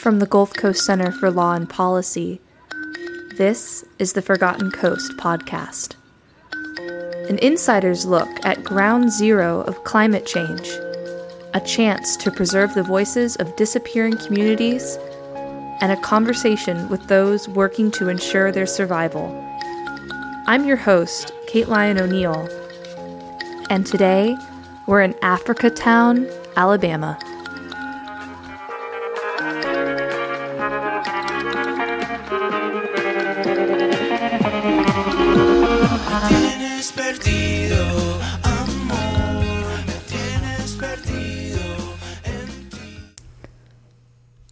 From the Gulf Coast Center for Law and Policy, this is the Forgotten Coast podcast. An insider's look at ground zero of climate change, a chance to preserve the voices of disappearing communities, and a conversation with those working to ensure their survival. I'm your host, Kate Lyon O'Neill, and today we're in Africatown, Alabama.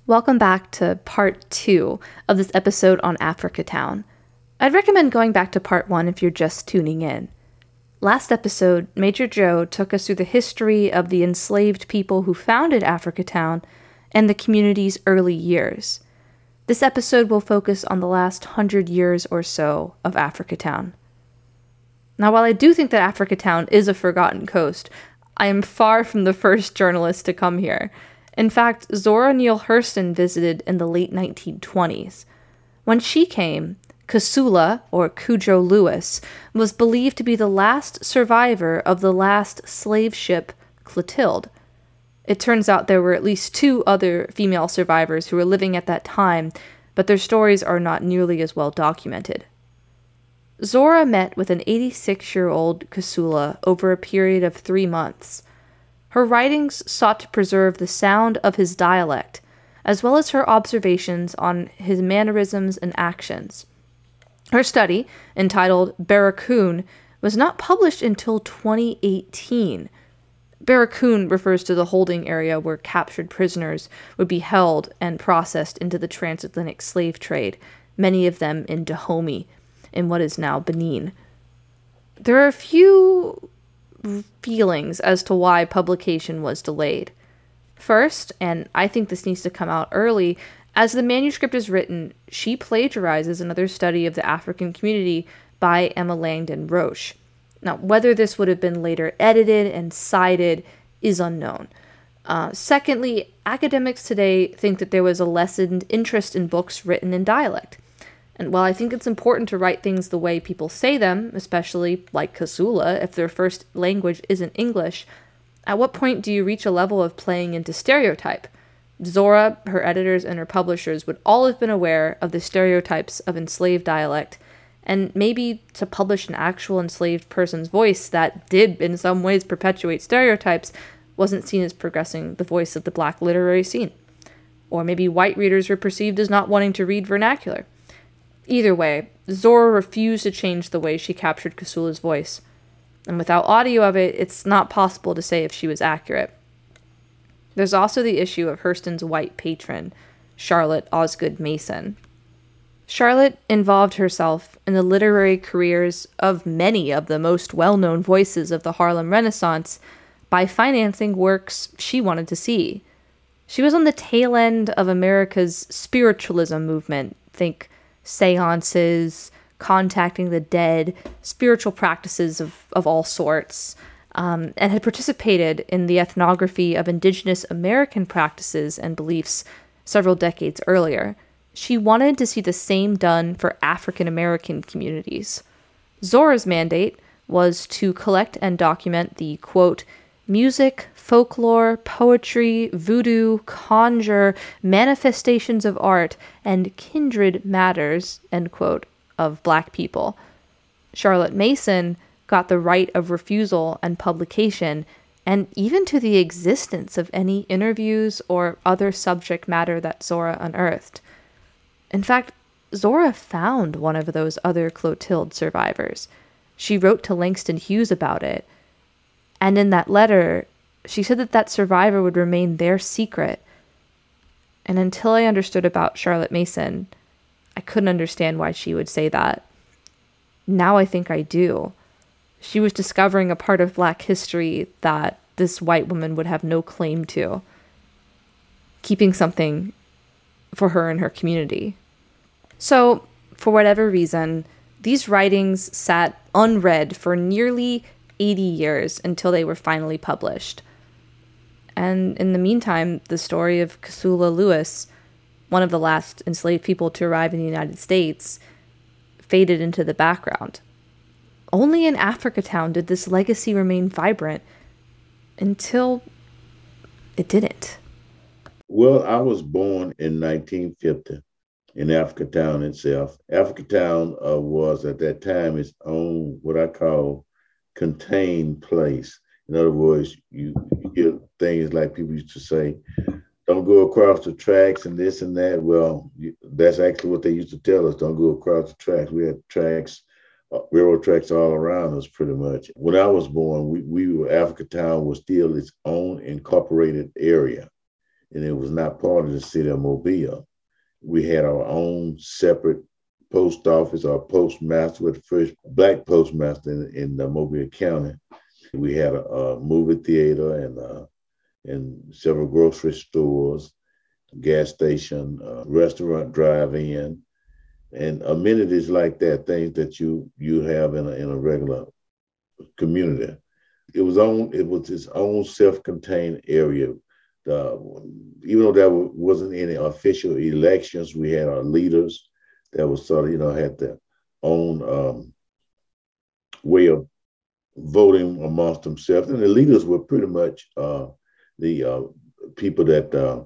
Welcome back to part two of this episode on Africatown. I'd recommend going back to part one if you're just tuning in. Last episode, Major Joe took us through the history of the enslaved people who founded Africatown and the community's early years. This episode will focus on the last hundred years or so of Africatown. Now, while I do think that Africatown is a forgotten coast, I am far from the first journalist to come here. In fact, Zora Neale Hurston visited in the late 1920s. When she came, Kossola, or Cudjoe Lewis, was believed to be the last survivor of the last slave ship, Clotilde. It turns out there were at least two other female survivors who were living at that time, but their stories are not nearly as well documented. Zora met with an 86 year old Kossola over a period of three months. Her writings sought to preserve the sound of his dialect, as well as her observations on his mannerisms and actions. Her study, entitled Barracoon, was not published until 2018. Barracoon refers to the holding area where captured prisoners would be held and processed into the transatlantic slave trade, many of them in Dahomey, in what is now Benin. There are a few feelings as to why publication was delayed. First, and I think this needs to come out early, as the manuscript is written, she plagiarizes another study of the African community by Emma Langdon Roche. Now, whether this would have been later edited and cited is unknown. Uh, secondly, academics today think that there was a lessened interest in books written in dialect. And while I think it's important to write things the way people say them, especially like Kossola, if their first language isn't English, at what point do you reach a level of playing into stereotype? Zora, her editors, and her publishers would all have been aware of the stereotypes of enslaved dialect, and maybe to publish an actual enslaved person's voice that did, in some ways, perpetuate stereotypes wasn't seen as progressing the voice of the black literary scene. Or maybe white readers were perceived as not wanting to read vernacular. Either way, Zora refused to change the way she captured Kossola's voice. And without audio of it, it's not possible to say if she was accurate. There's also the issue of Hurston's white patron, Charlotte Osgood Mason. Charlotte involved herself in the literary careers of many of the most well known voices of the Harlem Renaissance by financing works she wanted to see. She was on the tail end of America's spiritualism movement, think seances, contacting the dead, spiritual practices of, of all sorts, um, and had participated in the ethnography of indigenous American practices and beliefs several decades earlier. She wanted to see the same done for African American communities. Zora's mandate was to collect and document the quote, music, folklore, poetry, voodoo, conjure, manifestations of art, and kindred matters, end quote, of black people. Charlotte Mason got the right of refusal and publication, and even to the existence of any interviews or other subject matter that Zora unearthed. In fact, Zora found one of those other Clotilde survivors. She wrote to Langston Hughes about it. And in that letter, she said that that survivor would remain their secret. And until I understood about Charlotte Mason, I couldn't understand why she would say that. Now I think I do. She was discovering a part of black history that this white woman would have no claim to, keeping something for her and her community. So, for whatever reason, these writings sat unread for nearly 80 years until they were finally published. And in the meantime, the story of Kossola Lewis one of the last enslaved people to arrive in the United States, faded into the background. Only in Africatown did this legacy remain vibrant until it didn't. Well, I was born in 1950 in Africatown itself. Africatown uh, was at that time its own, what I call, contained place. In other words, you hear things like people used to say, don't go across the tracks and this and that. Well, that's actually what they used to tell us. Don't go across the tracks. We had tracks, uh, railroad tracks all around us pretty much. When I was born, we, we were, Africatown was still its own incorporated area. And it was not part of the city of Mobile. We had our own separate post office, our postmaster, with the first black postmaster in, in Mobile County. We had a, a movie theater and uh, and several grocery stores, gas station, uh, restaurant drive-in, and amenities like that, things that you you have in a in a regular community. It was on it was its own self-contained area. The, even though there wasn't any official elections, we had our leaders that was sort of you know had their own um, way of voting amongst themselves, and the leaders were pretty much uh, the uh, people that uh,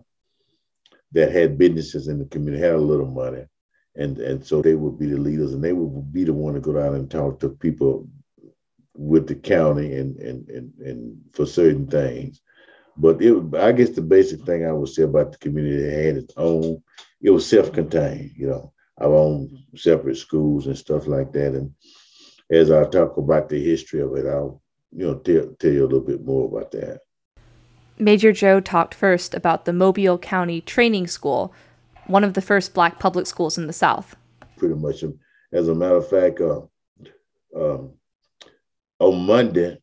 that had businesses in the community had a little money, and and so they would be the leaders, and they would be the one to go down and talk to people with the county and and and, and for certain things. But it, I guess the basic thing I would say about the community it had its own. It was self-contained, you know, our own separate schools and stuff like that. And as I talk about the history of it, I'll you know tell, tell you a little bit more about that. Major Joe talked first about the Mobile County Training School, one of the first black public schools in the South. Pretty much. As a matter of fact, uh, um, on Monday,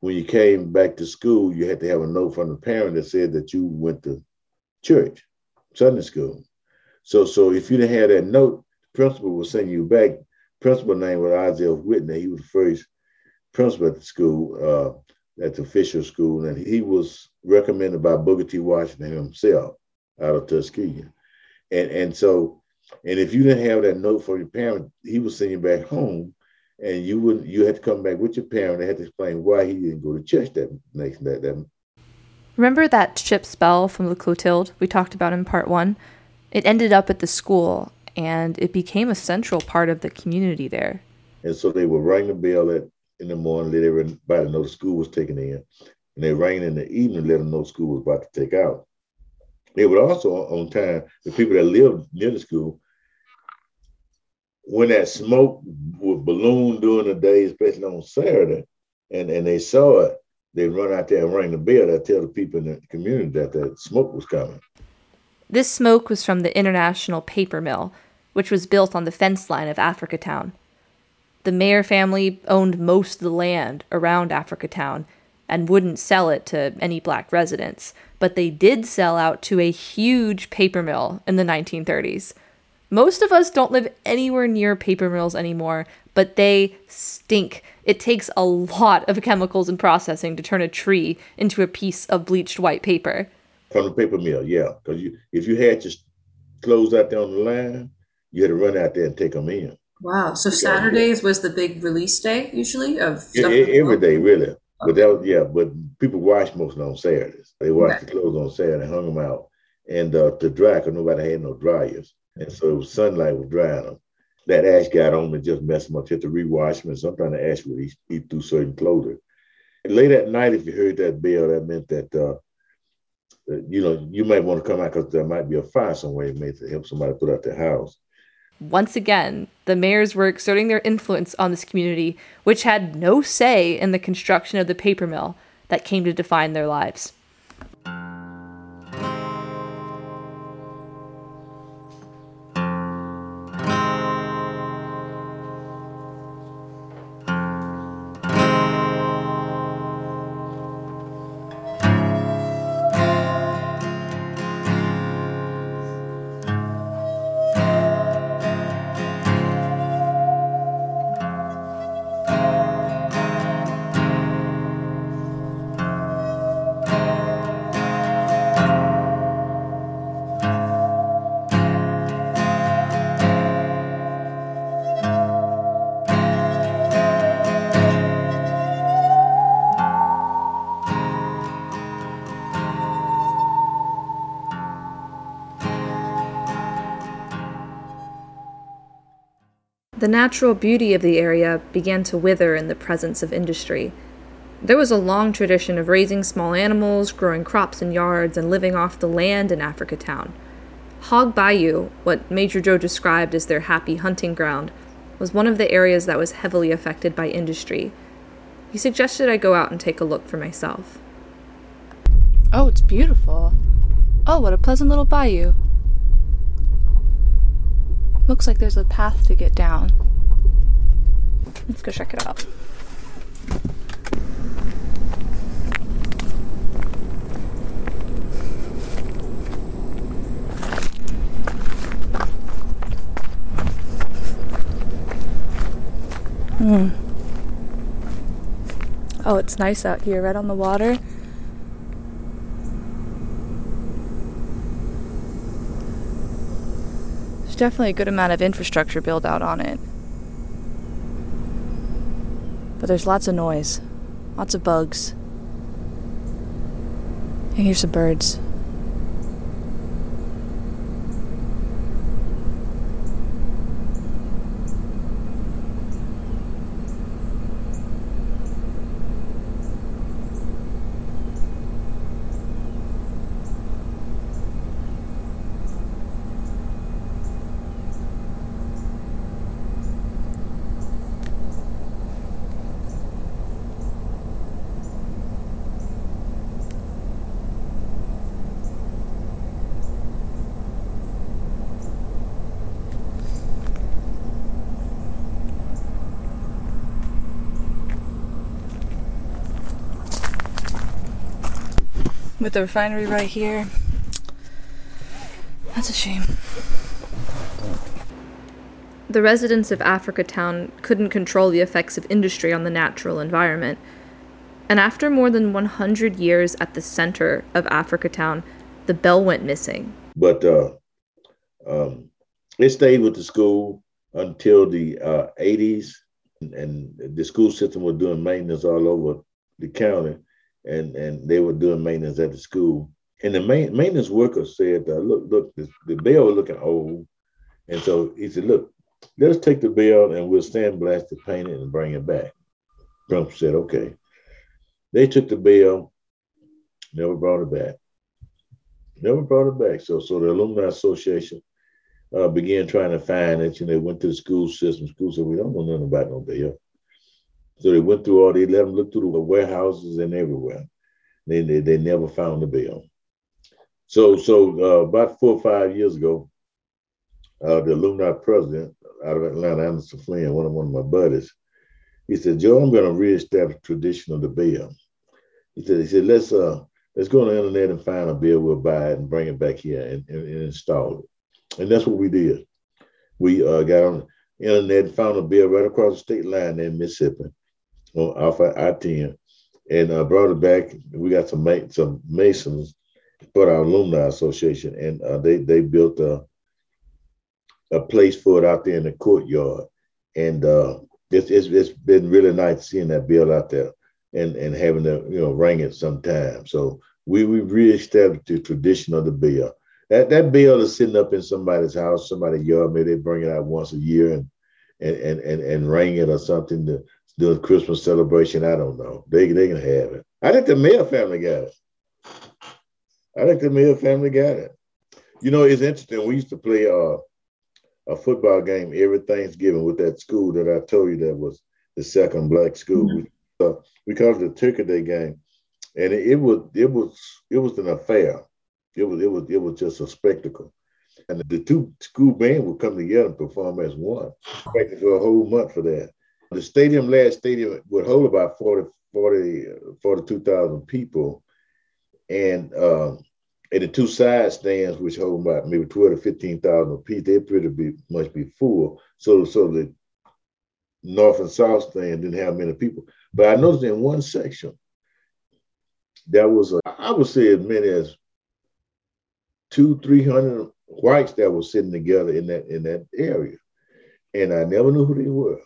when you came back to school, you had to have a note from the parent that said that you went to church, Sunday school. So, so if you didn't have that note, the principal would send you back. Principal name was Isaiah Whitney. He was the first principal at the school. Uh, at the Fisher School, and he was recommended by Booker T. Washington himself out of Tuskegee. And and so, and if you didn't have that note for your parent, he would send you back home, and you wouldn't. You had to come back with your parent. They had to explain why he didn't go to church that next that that. Remember that ship's bell from the Clotilde we talked about in part one? It ended up at the school, and it became a central part of the community there. And so they would ring the bell at in the morning, let everybody know the school was taken in. And they rang in the evening, let them know school was about to take out. They would also, on time, the people that lived near the school, when that smoke would balloon during the day, especially on Saturday, and, and they saw it, they'd run out there and ring the bell to tell the people in the community that that smoke was coming. This smoke was from the International Paper Mill, which was built on the fence line of Africatown. The Meaher family owned most of the land around Africatown and wouldn't sell it to any black residents, but they did sell out to a huge paper mill in the 1930s. Most of us don't live anywhere near paper mills anymore, but they stink. It takes a lot of chemicals and processing to turn a tree into a piece of bleached white paper. From the paper mill, yeah. Because you, if you had just clothes out there on the line, you had to run out there and take them in. Wow. So Saturdays was the big release day usually of every day, really. But that was yeah. But people wash most on Saturdays. They washed the clothes on Saturday, hung them out, and uh, to dry because nobody had no dryers, and so was, sunlight was drying them. That ash got on and just messed them up. You had to rewash them, and sometimes the ash would eat, eat through certain clothing. And late at night, if you heard that bell, that meant that uh, you know you might want to come out because there might be a fire somewhere. It may to help somebody put out their house. Once again, the Meahers were exerting their influence on this community, which had no say in the construction of the paper mill that came to define their lives. The natural beauty of the area began to wither in the presence of industry. There was a long tradition of raising small animals, growing crops in yards, and living off the land in Africa Town. Hog Bayou, what Major Joe described as their happy hunting ground, was one of the areas that was heavily affected by industry. He suggested I go out and take a look for myself. Oh, it's beautiful. Oh, what a pleasant little bayou. Looks like there's a path to get down. Let's go check it out. Hmm. Oh, it's nice out here, right on the water. Definitely a good amount of infrastructure built out on it. But there's lots of noise, lots of bugs. I hear some birds. With the refinery right here. That's a shame. The residents of Africa Town couldn't control the effects of industry on the natural environment. And after more than 100 years at the center of Africa Town, the bell went missing. But uh, um, it stayed with the school until the uh, 80s, and the school system was doing maintenance all over the county and and they were doing maintenance at the school. And the main, maintenance worker said, uh, "Look, look, the, the bell was looking old." And so he said, "Look, let's take the bell and we'll sandblast the paint it and bring it back." Trump said, "Okay." They took the bell, never brought it back. Never brought it back. So, so the Alumni Association uh, began trying to find it. Know, they went to the school system. School said, "We don't know nothing about no bell." So they went through all, they let them look through the warehouses and everywhere. They, they, they never found the bill. So, so uh, about four or five years ago, uh, the alumni president out of Atlanta, Anderson Flynn, one of, one of my buddies, he said, Joe, I'm going to reestablish tradition of the bill. He said, he said, let's uh, let's go on the internet and find a bill, we'll buy it and bring it back here and, and, and install it. And that's what we did. We uh, got on the internet, and found a bill right across the state line in Mississippi on Alpha I-10 and uh, brought it back. We got some ma- some masons for our alumni association, and uh, they they built a a place for it out there in the courtyard, and uh, it's, it's it's been really nice seeing that bill out there and and having to you know ring it sometime. So we we reestablished the tradition of the bill. That that bill is sitting up in somebody's house, somebody's yard. Maybe they bring it out once a year and and and and, and ring it or something to doing Christmas celebration. I don't know. They they can have it. I think the Meaher family got it. I think the Meaher family got it. You know, it's interesting. We used to play uh, a football game every Thanksgiving with that school that I told you that was the second black school. Mm-hmm. We, uh, we called it the Turkey Day game, and it, it was it was it was an affair. It was it was it was just a spectacle. And the two school bands would come together and perform as one. Practiced for a whole month for that. The stadium, last stadium, would hold about 40, 40 42,000 people. And um, and the two side stands, which hold about maybe 12 to 15,000 people, they pretty be, much be full. So, so the north and south stand didn't have many people. But I noticed in one section, there was, a, I would say as many as two, 300 whites that were sitting together in that in that area. And I never knew who they were.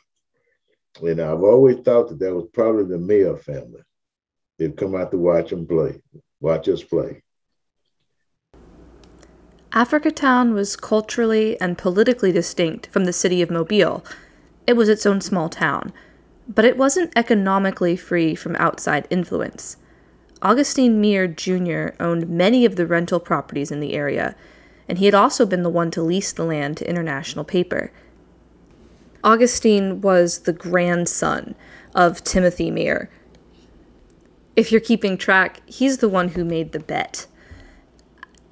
And I've always thought that that was probably the Meaher family. They'd come out to watch them play, watch us play. Africatown was culturally and politically distinct from the city of Mobile, It was its own small town, but it wasn't economically free from outside influence. Augustine Meaher Jr. owned many of the rental properties in the area, and he had also been the one to lease the land to International Paper. Augustine was the grandson of Timothy Meaher. If you're keeping track, he's the one who made the bet.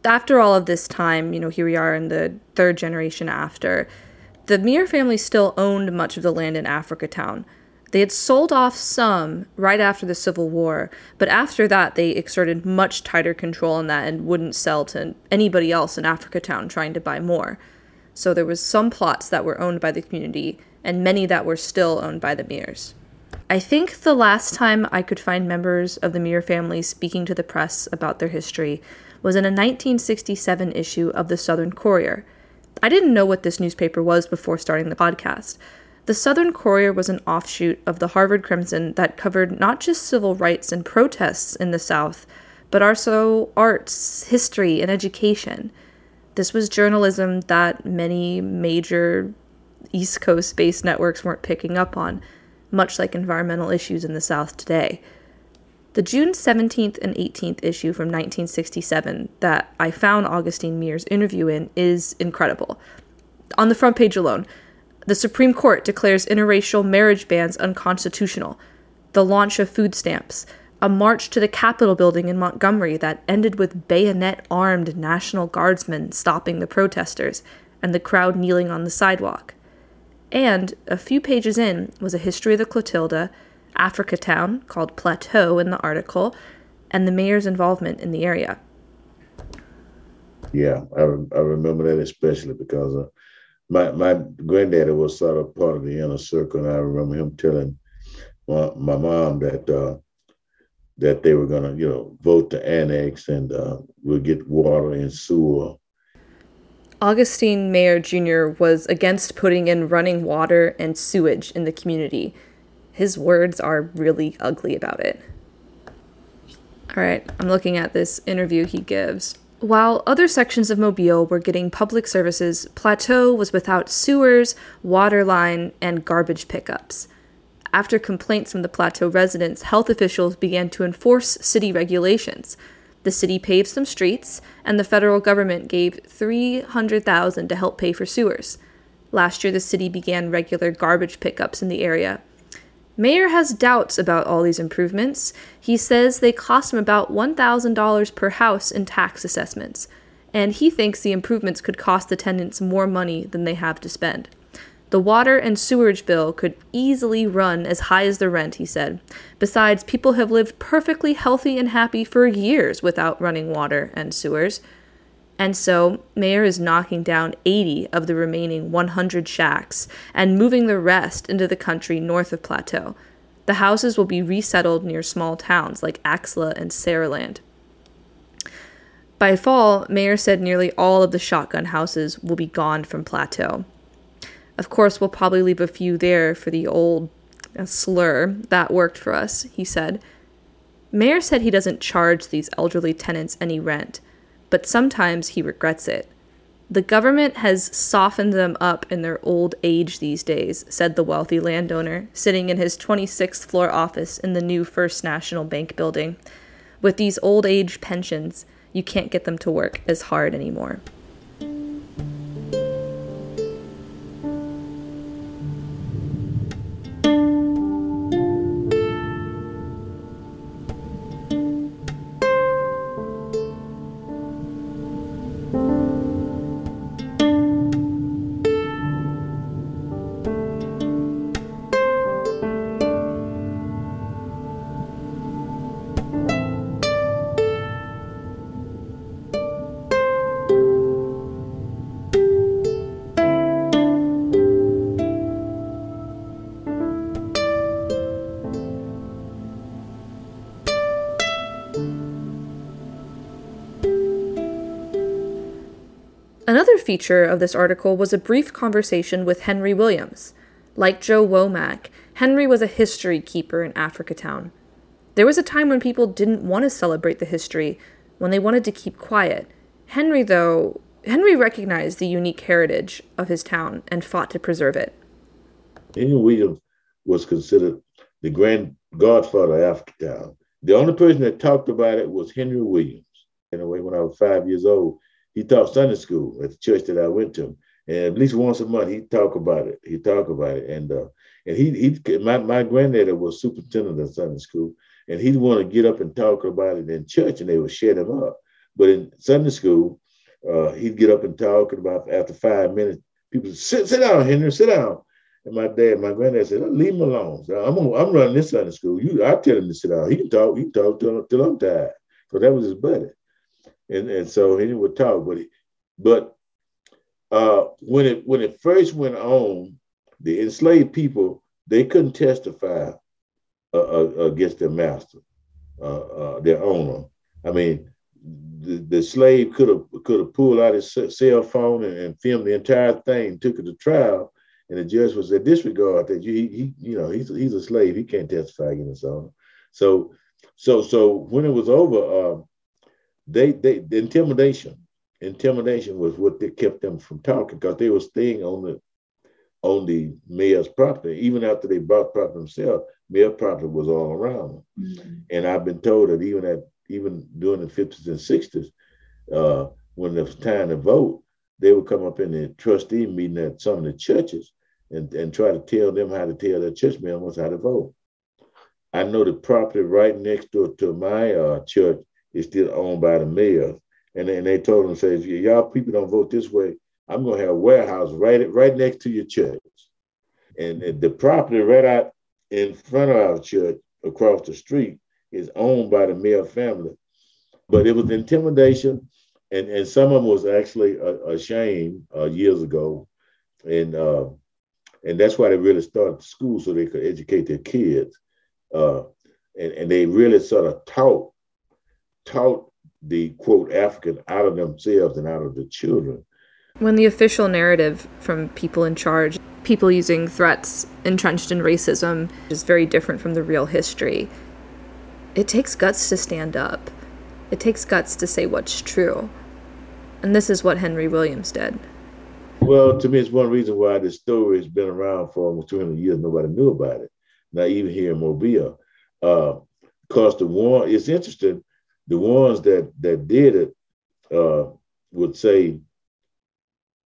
After all of this time, you know, here we are in the third generation after, the Meaher family still owned much of the land in Africatown. They had sold off some right after the Civil War, but after that, they exerted much tighter control on that and wouldn't sell to anybody else in Africatown trying to buy more. So there was some plots that were owned by the community and many that were still owned by the Meahers. I think the last time I could find members of the Meaher family speaking to the press about their history was in a 1967 issue of the Southern Courier. I didn't know what this newspaper was before starting the podcast. The Southern Courier was an offshoot of the Harvard Crimson that covered not just civil rights and protests in the South, but also arts, history, and education. This was journalism that many major East Coast based networks weren't picking up on, much like environmental issues in the South today. The June 17th and 18th issue from 1967 that I found Augustine Meaher's interview in is incredible. On the front page alone, the Supreme Court declares interracial marriage bans unconstitutional, the launch of food stamps, a march to the Capitol building in Montgomery that ended with bayonet armed National Guardsmen stopping the protesters and the crowd kneeling on the sidewalk. And a few pages in was a history of the Clotilda, Africatown, called Plateau in the article, and the Meaher's involvement in the area. Yeah, I, I remember that especially because uh, my my granddaddy was sort of part of the inner circle, and I remember him telling my, my mom that uh, that they were going to, you know, vote to annex and uh, we'll get water and sewer. Augustine Meaher Jr. was against putting in running water and sewage in the community. His words are really ugly about it. All right, I'm looking at this interview he gives. While other sections of Mobile were getting public services, Plateau was without sewers, water line, and garbage pickups. After complaints from the Plateau residents, health officials began to enforce city regulations. The city paved some streets, and the federal government gave 300,000 to help pay for sewers. Last year the city began regular garbage pickups in the area. Meaher has doubts about all these improvements. He says they cost him about $1,000 per house in tax assessments, and he thinks the improvements could cost the tenants more money than they have to spend. The water and sewerage bill could easily run as high as the rent, he said. Besides, people have lived perfectly healthy and happy for years without running water and sewers. And so, Meaher is knocking down 80 of the remaining 100 shacks and moving the rest into the country north of Plateau. The houses will be resettled near small towns like Axla and Saraland. By fall, Meaher said nearly all of the shotgun houses will be gone from Plateau. Of course, we'll probably leave a few there for the old uh, slur. That worked for us, he said. Meaher said he doesn't charge these elderly tenants any rent, but sometimes he regrets it. The government has softened them up in their old age these days, said the wealthy landowner, sitting in his 26th floor office in the new First National Bank building. With these old age pensions, you can't get them to work as hard anymore. Feature of this article was a brief conversation with Henry Williams. Like Joe Womack, Henry was a history keeper in Africatown. There was a time when people didn't want to celebrate the history, when they wanted to keep quiet. Henry, though, Henry recognized the unique heritage of his town and fought to preserve it. Henry Williams was considered the grand godfather of Africatown. The only person that talked about it was Henry Williams. Anyway, when I was five years old, he taught Sunday school at the church that I went to. And at least once a month, he'd talk about it. He'd talk about it. And uh, and he he my, my granddaddy was superintendent of Sunday school, and he'd want to get up and talk about it in church, and they would shut him up. But in Sunday school, uh, he'd get up and talk about after five minutes, people said, sit sit down, Henry, sit down. And my dad, my granddad said, leave him alone. So I'm, I'm running this Sunday school. You, I tell him to sit down. He can talk. He can talk till, till I'm tired. So that was his buddy. And, and so he would talk, but he, but uh, when it when it first went on, the enslaved people they couldn't testify uh, uh, against their master, uh, uh, their owner. I mean, the, the slave could have could have pulled out his cell phone and, and, filmed the entire thing, took it to trial, and the judge was at disregard that you, he, he, you know he's he's a slave, he can't testify against his owner. So so so when it was over, um, they they the intimidation intimidation was what kept them from talking because they were staying on the on the Meaher's property. Even after they bought property themselves, Meaher property was all around them. Mm-hmm. And I've been told that even at even during the 50s and 60s, uh, when it was time to vote, they would come up in the trustee meeting at some of the churches and, and try to tell them how to tell their church members how to vote. I know the property right next door to my uh, church is still owned by the Meaher. And, and they told them, says, y'all people don't vote this way. I'm going to have a warehouse right, right next to your church. And the property right out in front of our church across the street is owned by the Meaher family. But it was intimidation, and, and some of them was actually ashamed uh, years ago. And uh, and that's why they really started school so they could educate their kids. Uh, and, and they really sort of taught taught the quote African out of themselves and out of the children. When the official narrative from people in charge, people using threats entrenched in racism, is very different from the real history, it takes guts to stand up. It takes guts to say what's true. And this is what Henry Williams did. Well, to me, it's one reason why this story has been around for almost 200 years. Nobody knew about it, not even here in Mobile. Uh, because the war it's interesting, the ones that, that did it uh, would say,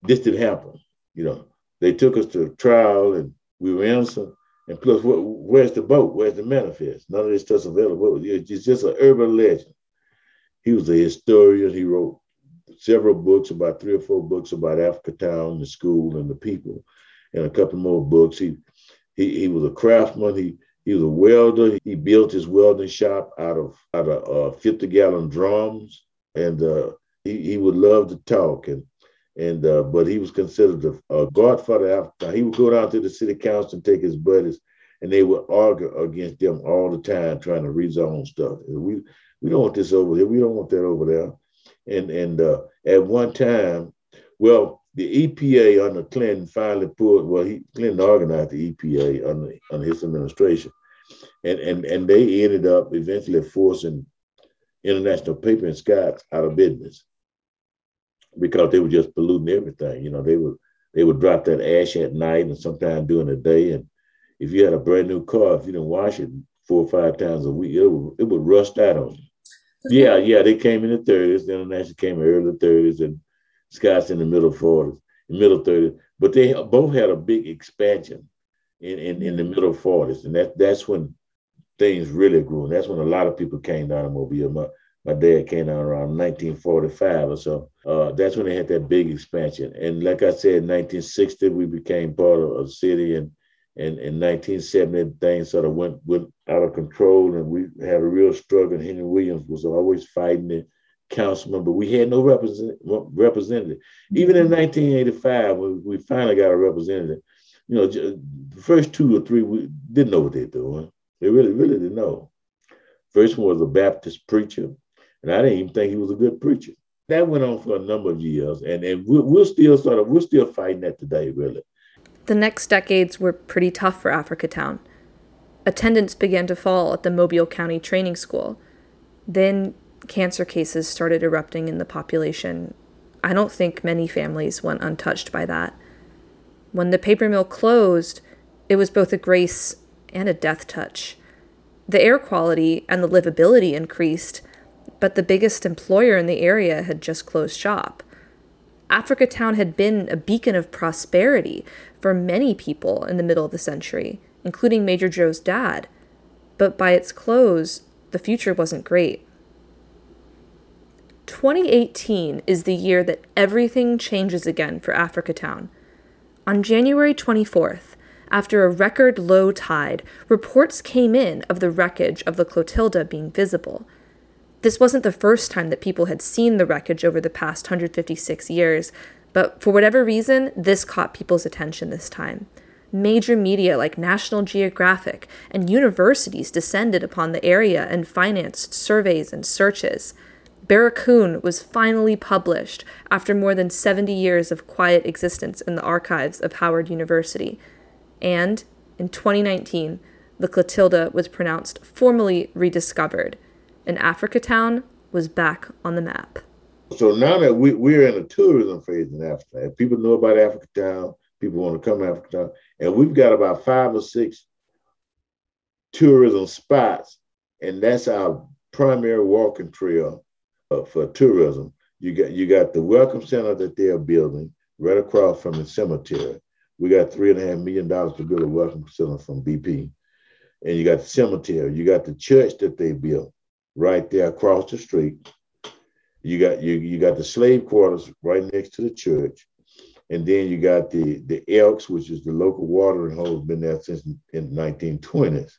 this didn't happen. You know, they took us to trial and we were innocent. And plus, where's the boat? Where's the manifest? None of this stuff's available. It's just an urban legend. He was a historian. He wrote several books, about three or four books about Africatown, the school, and the people, and a couple more books. He he, he was a craftsman. He he was a welder. He built his welding shop out of out of uh, 50 gallon drums, and uh, he he would love to talk. And and uh, but he was considered a, a godfather after he would go down to the city council and take his buddies and they would argue against them all the time trying to rezone stuff. We we don't want this over here. We don't want that over there. And and uh, at one time well the EPA under Clinton finally put well he Clinton organized the EPA under, under his administration and and and they ended up eventually forcing International Paper and Scotch out of business because they were just polluting everything. You know, they would they would drop that ash at night and sometimes during the day. And if you had a brand new car, if you didn't wash it four or five times a week, it would, it would rust out on you. Yeah, yeah, they came in the 30s. The International came in early 30s and Scott's in the middle 40s, middle 30s. But they both had a big expansion in, in, in the middle 40s. And that that's when things really grew. And that's when a lot of people came down to Mobile my dad came down around 1945 or so. Uh, that's when they had that big expansion. And like I said, in 1960, we became part of a city. And, and in 1970, things sort of went, went out of control. And we had a real struggle. And Henry Williams was always fighting the councilman, member. we had no represent, representative. Even in mm-hmm. 1985, when we finally got a representative, you know, the first two or three, we didn't know what they were doing. They really, really didn't know. First one was a Baptist preacher and I didn't even think he was a good preacher. That went on for a number of years, and, and we're, we're still sort of we're still fighting that today, really. The next decades were pretty tough for Africatown. Attendance began to fall at the Mobile County Training School. Then cancer cases started erupting in the population. I don't think many families went untouched by that. When the paper mill closed, It was both a grace and a death touch. The air quality and the livability increased, but the biggest employer in the area had just closed shop. Africatown had been a beacon of prosperity for many people in the middle of the century, including Major Joe's dad. But by its close, the future wasn't great. 2018 is the year that everything changes again for Africatown. On January 24th, after a record low tide, reports came in of the wreckage of the Clotilda being visible. This wasn't the first time that people had seen the wreckage over the past 156 years, but for whatever reason, this caught people's attention this time. Major media like National Geographic and universities descended upon the area and financed surveys and searches. Barracoon was finally published after more than 70 years of quiet existence in the archives of Howard University. And in 2019, the Clotilda was pronounced formally rediscovered and Africatown was back on the map. So now that we, we're in a tourism phase in Africa, people know about Africatown, people want to come to Africatown, and we've got about five or six tourism spots, and that's our primary walking trail uh, for tourism. You got you got the welcome center that they're building right across from the cemetery. We got three and a half million dollars to build a welcome center from BP, and you got the cemetery. You got the church that they built right there across the street. You got you you got the slave quarters right next to the church, and then you got the the Elks, which is the local watering hole, been there since in the 1920s,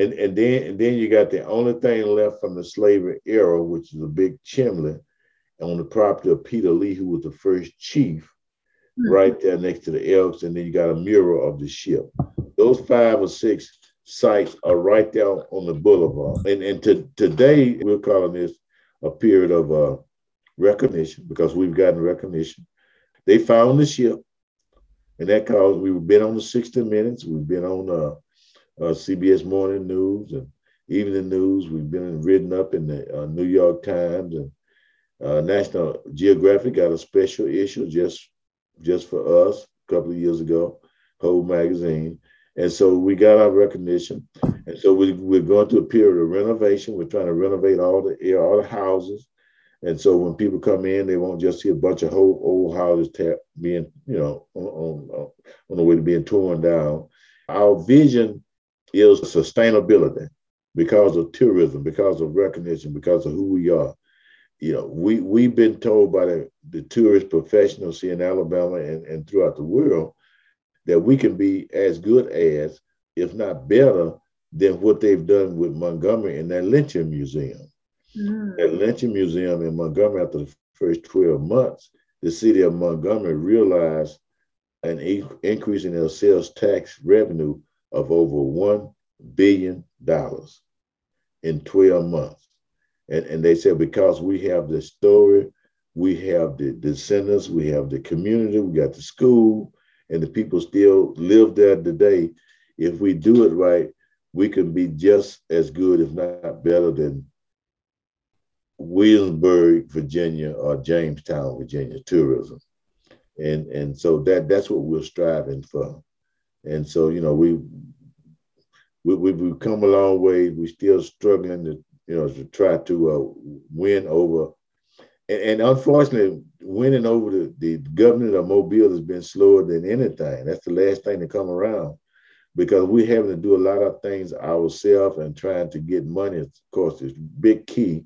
and and then and then you got the only thing left from the slavery era, which is a big chimney on the property of Peter Lee, who was the first chief, mm-hmm. right there next to the Elks, and then you got a mural of the ship. Those five or six sites are right there on the boulevard. And, and to, today, we're calling this a period of uh, recognition because we've gotten recognition. They found the ship, and that caused we've been on the 60 Minutes, we've been on uh, uh, CBS Morning News and Evening News, we've been written up in the uh, New York Times and uh, National Geographic got a special issue just just for us a couple of years ago, Whole magazine. And so we got our recognition. And so we, we're going through a period of renovation. We're trying to renovate all the all the houses. And so when people come in, they won't just see a bunch of old, old houses tap, being, you know, on, on, on the way to being torn down. Our vision is sustainability because of tourism, because of recognition, because of who we are. You know, we, we've been told by the, the tourist professionals here in Alabama and, and throughout the world that we can be as good as, if not better, than what they've done with Montgomery and that lynching museum. Mm. That lynching museum in Montgomery, after the first 12 months, the city of Montgomery realized an increase in their sales tax revenue of over $1 billion in 12 months. And, and they said, because we have the story, we have the descendants, we have the community, we got the school, and the people still live there today, if we do it right, we can be just as good, if not better, than Williamsburg, Virginia, or Jamestown, Virginia tourism. And and so that that's what we're striving for. And so you know we we we've come a long way. We're still struggling to you know to try to uh, win over and, and unfortunately, winning over the, the government of Mobile has been slower than anything. That's the last thing to come around because we're having to do a lot of things ourselves and trying to get money, of course, is big key.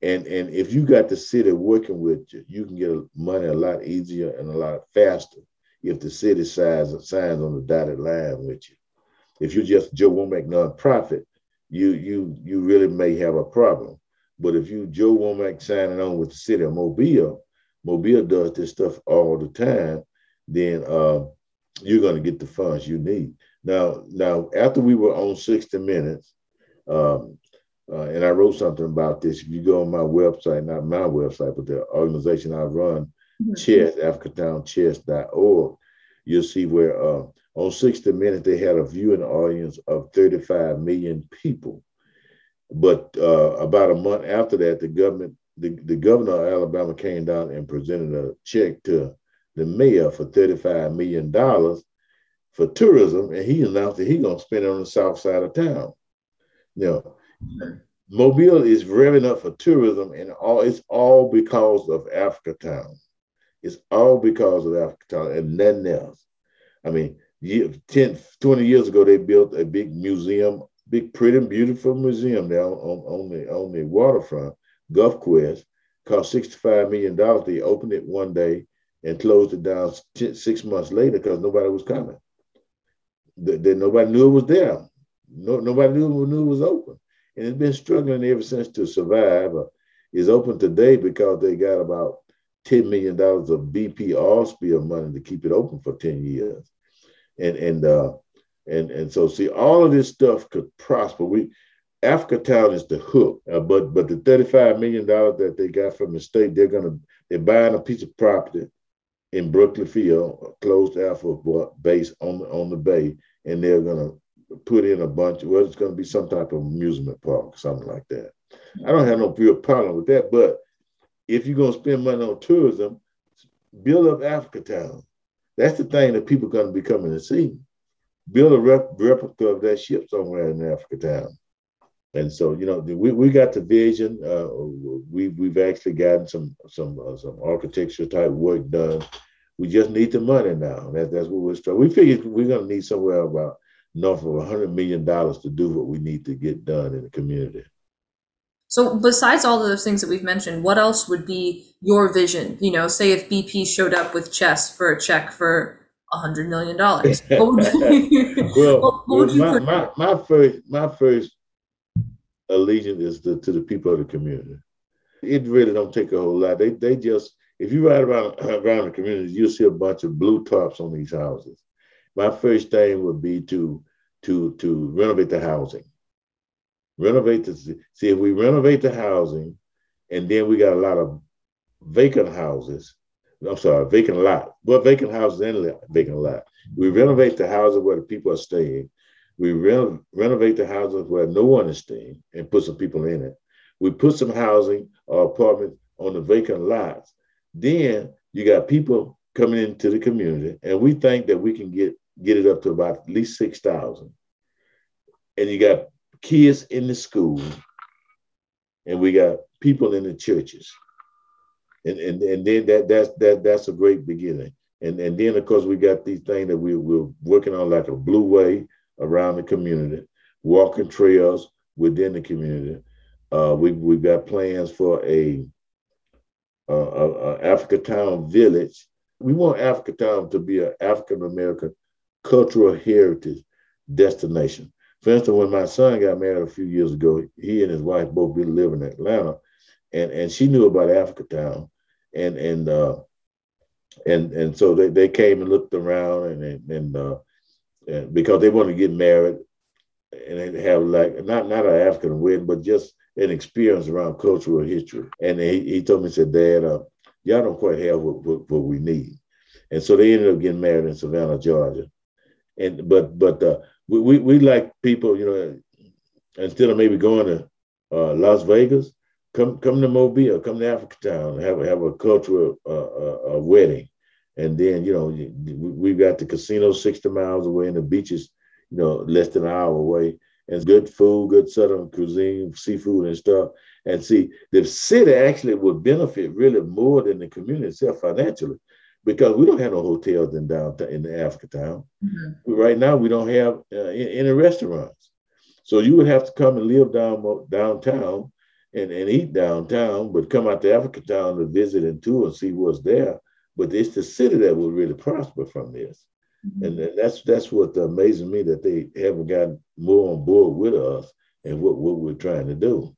And, and if you got the city working with you, you can get money a lot easier and a lot faster if the city signs, signs on the dotted line with you. If you're just Joe Womack nonprofit, you you you really may have a problem. But if you Joe Womack signing on with the city of Mobile, Mobile does this stuff all the time, then uh, you're going to get the funds you need. Now, now after we were on 60 Minutes, um, uh, and I wrote something about this. If you go on my website, not my website, but the organization I run, mm-hmm. Chess, AfricatownChess.org, you'll see where uh, on 60 Minutes they had a viewing audience of 35 million people. But uh, about a month after that, the government, the, the governor of Alabama came down and presented a check to the mayor for $35 million for tourism, and he announced that he's gonna spend it on the south side of town. Know, Mobile is revving up for tourism, and all it's all because of Africa Town. It's all because of Africa Town and nothing else. I mean, 10, 20 years ago, they built a big museum, big, pretty, beautiful museum down on, on the on the waterfront, Gulf Quest, cost $65 million. They opened it one day and closed it down six months later because nobody was coming. Then nobody knew it was there. No, nobody knew, knew it was open. And it's been struggling ever since to survive. Uh, it's open today because they got about $10 million of BP oil spill money to keep it open for 10 years. And and uh and and so see all of this stuff could prosper. We Africa Town is the hook, uh, but but the $35 million that they got from the state, they're gonna they're buying a piece of property in Brookley Field, closed Air Force base on the, on the bay, and they're to put in a bunch. Well, it's to be some type of amusement park, something like that. I don't have no real problem with that, but if you're going to spend money on tourism, build up Africa Town. That's the thing that people are going to be coming to see. Build a rep- replica of that ship somewhere in Africa Town. And so, you know, we, we got the vision. Uh, we we've actually gotten some some uh, some architecture type work done. We just need the money now. That, that's what we're struggling. We figured we're going to need somewhere about north of hundred million dollars to do what we need to get done in the community. So, besides all of those things that we've mentioned, what else would be your vision? You know, say if BP showed up with chess for a check for a hundred million dollars. well, would my, my, my first my first allegiance is to, to the people of the community. It really don't take a whole lot. They they just if you ride around around the community, you'll see a bunch of blue tops on these houses. My first thing would be to to to renovate the housing. Renovate the see if we renovate the housing, and then we got a lot of vacant houses. I'm sorry, vacant lot. Well, vacant houses and vacant lot. We renovate the houses where the people are staying. We re- renovate the houses where no one is staying and put some people in it. We put some housing or apartments on the vacant lots. Then you got people coming into the community, and we think that we can get get it up to about at least six thousand. And you got kids in the school, and we got people in the churches, and and, and then that that's that that's a great beginning. And and then of course we got these things that we we're working on like a blue way around the community, walking trails within the community. Uh, we, we've got plans for a, a, a Africa Town village. We want Africa Town to be an African American cultural heritage destination. For instance, when my son got married a few years ago, he and his wife both live in Atlanta, and, and she knew about Africa Town, and and uh, and and so they, they came and looked around and and, uh, and because they wanted to get married and have like not not an African wedding, but just an experience around cultural history. And he, he told me, he said, Dad, uh, y'all don't quite have what, what, what, we need. And so they ended up getting married in Savannah, Georgia. And but but uh, we, we, we like people, you know, instead of maybe going to uh, Las Vegas, come come to Mobile, come to Africatown, have have a cultural uh, uh, wedding and then, you know, we've got the casino 60 miles away and the beaches, you know, less than an hour away. And good food, good southern cuisine, seafood and stuff. And see, the city actually would benefit really more than the community itself financially because we don't have no hotels in downtown in the Africa town. Mm-hmm. Right now, we don't have uh, any restaurants. So you would have to come and live down downtown and, and eat downtown, but come out to Africa town to visit and tour and see what's there but it's the city that will really prosper from this. Mm-hmm. And that's that's what amazes me that they haven't gotten more on board with us and what, what we're trying to do.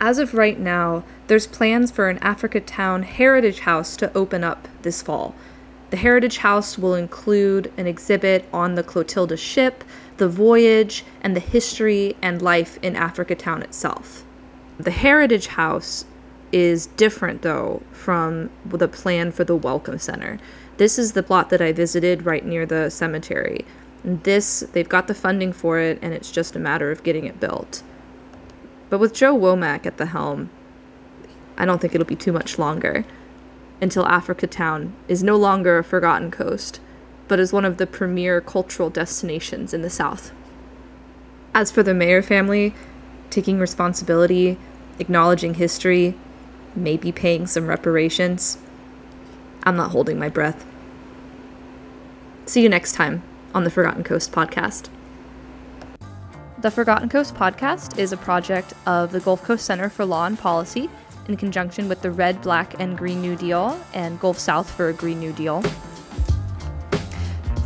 As of right now, there's plans for an Africa Town Heritage House to open up this fall. The Heritage House will include an exhibit on the Clotilda ship, the voyage, and the history and life in Africa Town itself. The Heritage House is different though from the plan for the Welcome Center. This is the plot that I visited right near the cemetery. This, they've got the funding for it, and it's just a matter of getting it built. But with Joe Womack at the helm, I don't think it'll be too much longer until Africa Town is no longer a forgotten coast, but is one of the premier cultural destinations in the South. As for the Meaher family, taking responsibility, acknowledging history, maybe paying some reparations, I'm not holding my breath. See you next time on the Forgotten Coast podcast. The Forgotten Coast podcast is a project of the Gulf Coast Center for Law and Policy in conjunction with the Red, Black, and Green New Deal and Gulf South for a Green New Deal.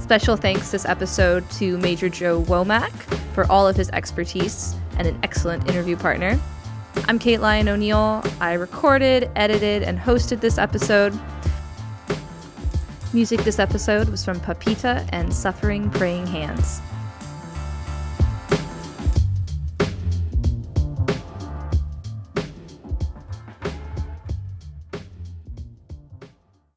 Special thanks this episode to Major Joe Womack for all of his expertise and an excellent interview partner. I'm Kate Lyon O'Neill. I recorded, edited, and hosted this episode. Music this episode was from Papita and Suffering Praying Hands.